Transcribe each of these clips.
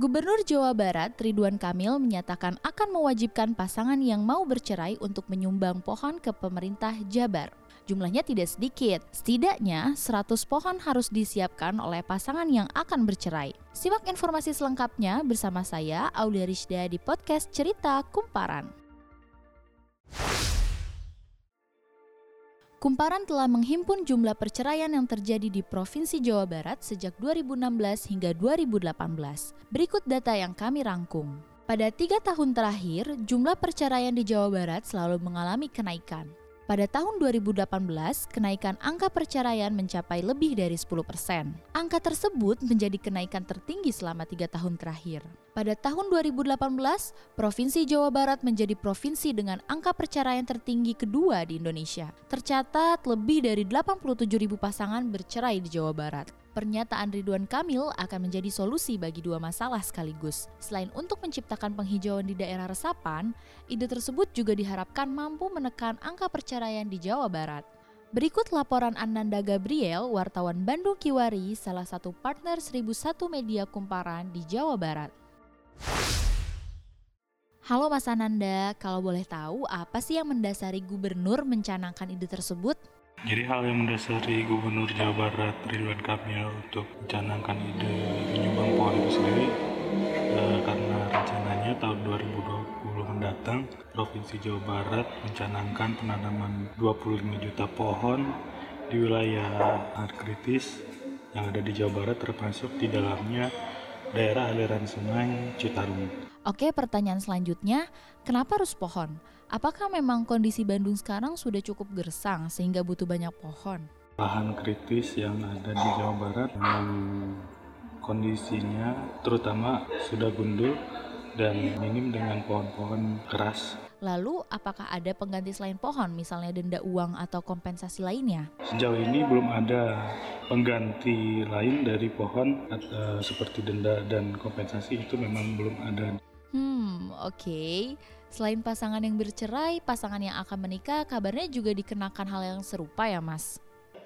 Gubernur Jawa Barat Ridwan Kamil menyatakan akan mewajibkan pasangan yang mau bercerai untuk menyumbang pohon ke pemerintah Jabar. Jumlahnya tidak sedikit, setidaknya 100 pohon harus disiapkan oleh pasangan yang akan bercerai. Simak informasi selengkapnya bersama saya, Aulia Rizda di podcast Cerita Kumparan. Kumparan telah menghimpun jumlah perceraian yang terjadi di Provinsi Jawa Barat sejak 2016 hingga 2018. Berikut data yang kami rangkum. Pada tiga tahun terakhir, jumlah perceraian di Jawa Barat selalu mengalami kenaikan. Pada tahun 2018, kenaikan angka perceraian mencapai lebih dari 10 persen. Angka tersebut menjadi kenaikan tertinggi selama tiga tahun terakhir. Pada tahun 2018, Provinsi Jawa Barat menjadi provinsi dengan angka perceraian tertinggi kedua di Indonesia. Tercatat lebih dari 87 ribu pasangan bercerai di Jawa Barat. Pernyataan Ridwan Kamil akan menjadi solusi bagi dua masalah sekaligus. Selain untuk menciptakan penghijauan di daerah resapan, ide tersebut juga diharapkan mampu menekan angka perceraian di Jawa Barat. Berikut laporan Ananda Gabriel, wartawan Bandung Kiwari, salah satu partner 1001 Media Kumparan di Jawa Barat. Halo Mas Ananda, kalau boleh tahu apa sih yang mendasari gubernur mencanangkan ide tersebut? Jadi hal yang mendasari Gubernur Jawa Barat Ridwan Kamil untuk mencanangkan ide menyumbang pohon itu sendiri eh, karena rencananya tahun 2020 mendatang Provinsi Jawa Barat mencanangkan penanaman 25 juta pohon di wilayah sangat kritis yang ada di Jawa Barat termasuk di dalamnya daerah aliran sungai Citarum. Oke, pertanyaan selanjutnya, kenapa harus pohon? Apakah memang kondisi Bandung sekarang sudah cukup gersang sehingga butuh banyak pohon? Lahan kritis yang ada di Jawa Barat memang kondisinya terutama sudah gundul dan minim dengan pohon-pohon keras. Lalu, apakah ada pengganti selain pohon, misalnya denda uang atau kompensasi lainnya? Sejauh ini belum ada pengganti lain dari pohon atau seperti denda dan kompensasi itu memang belum ada. Hmm, oke. Okay. Selain pasangan yang bercerai, pasangan yang akan menikah kabarnya juga dikenakan hal yang serupa ya mas?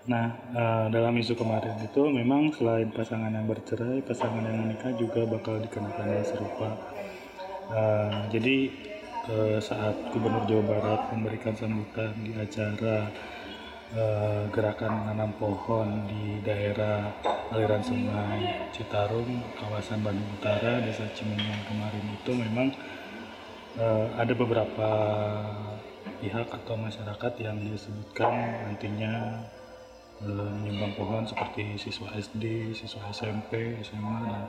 Nah, uh, dalam isu kemarin itu memang selain pasangan yang bercerai, pasangan yang menikah juga bakal dikenakan hal serupa. Uh, jadi uh, saat Gubernur Jawa Barat memberikan sambutan di acara uh, gerakan menanam pohon di daerah aliran sungai Citarum, kawasan Bandung Utara, Desa Cimenyan kemarin itu memang uh, ada beberapa pihak atau masyarakat yang disebutkan nantinya uh, menyumbang pohon seperti siswa SD, siswa SMP, SMA dan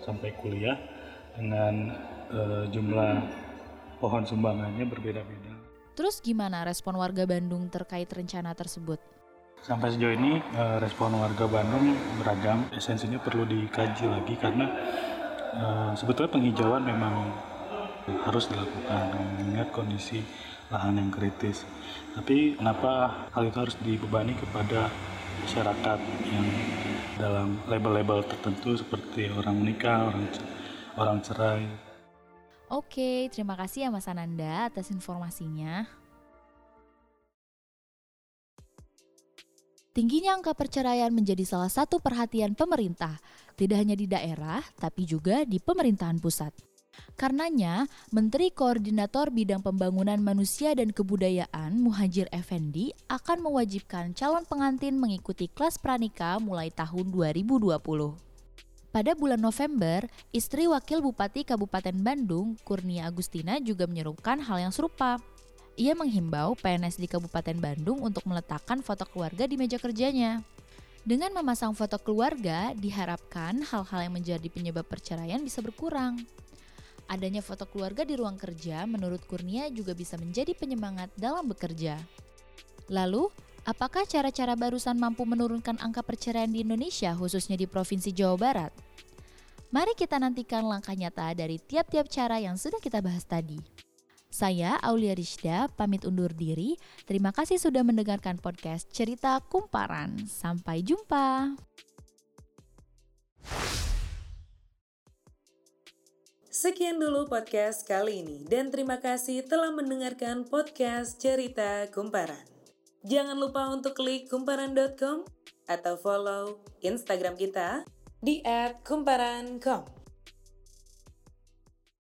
sampai kuliah dengan uh, jumlah pohon sumbangannya berbeda-beda. Terus gimana respon warga Bandung terkait rencana tersebut? Sampai sejauh ini respon warga Bandung beragam. Esensinya perlu dikaji lagi karena sebetulnya penghijauan memang harus dilakukan mengingat kondisi lahan yang kritis. Tapi kenapa hal itu harus dibebani kepada masyarakat yang dalam label-label tertentu seperti orang menikah, orang orang cerai. Oke, terima kasih ya Mas Ananda atas informasinya. Tingginya angka perceraian menjadi salah satu perhatian pemerintah, tidak hanya di daerah, tapi juga di pemerintahan pusat. Karenanya, Menteri Koordinator Bidang Pembangunan Manusia dan Kebudayaan Muhajir Effendi akan mewajibkan calon pengantin mengikuti kelas pranika mulai tahun 2020. Pada bulan November, istri Wakil Bupati Kabupaten Bandung, Kurnia Agustina juga menyerukan hal yang serupa. Ia menghimbau PNS di Kabupaten Bandung untuk meletakkan foto keluarga di meja kerjanya. Dengan memasang foto keluarga, diharapkan hal-hal yang menjadi penyebab perceraian bisa berkurang. Adanya foto keluarga di ruang kerja menurut Kurnia juga bisa menjadi penyemangat dalam bekerja. Lalu, apakah cara-cara barusan mampu menurunkan angka perceraian di Indonesia khususnya di Provinsi Jawa Barat? Mari kita nantikan langkah nyata dari tiap-tiap cara yang sudah kita bahas tadi. Saya Aulia Rizda, pamit undur diri. Terima kasih sudah mendengarkan podcast Cerita Kumparan. Sampai jumpa. Sekian dulu podcast kali ini dan terima kasih telah mendengarkan podcast Cerita Kumparan. Jangan lupa untuk klik kumparan.com atau follow Instagram kita di @kumparan.com.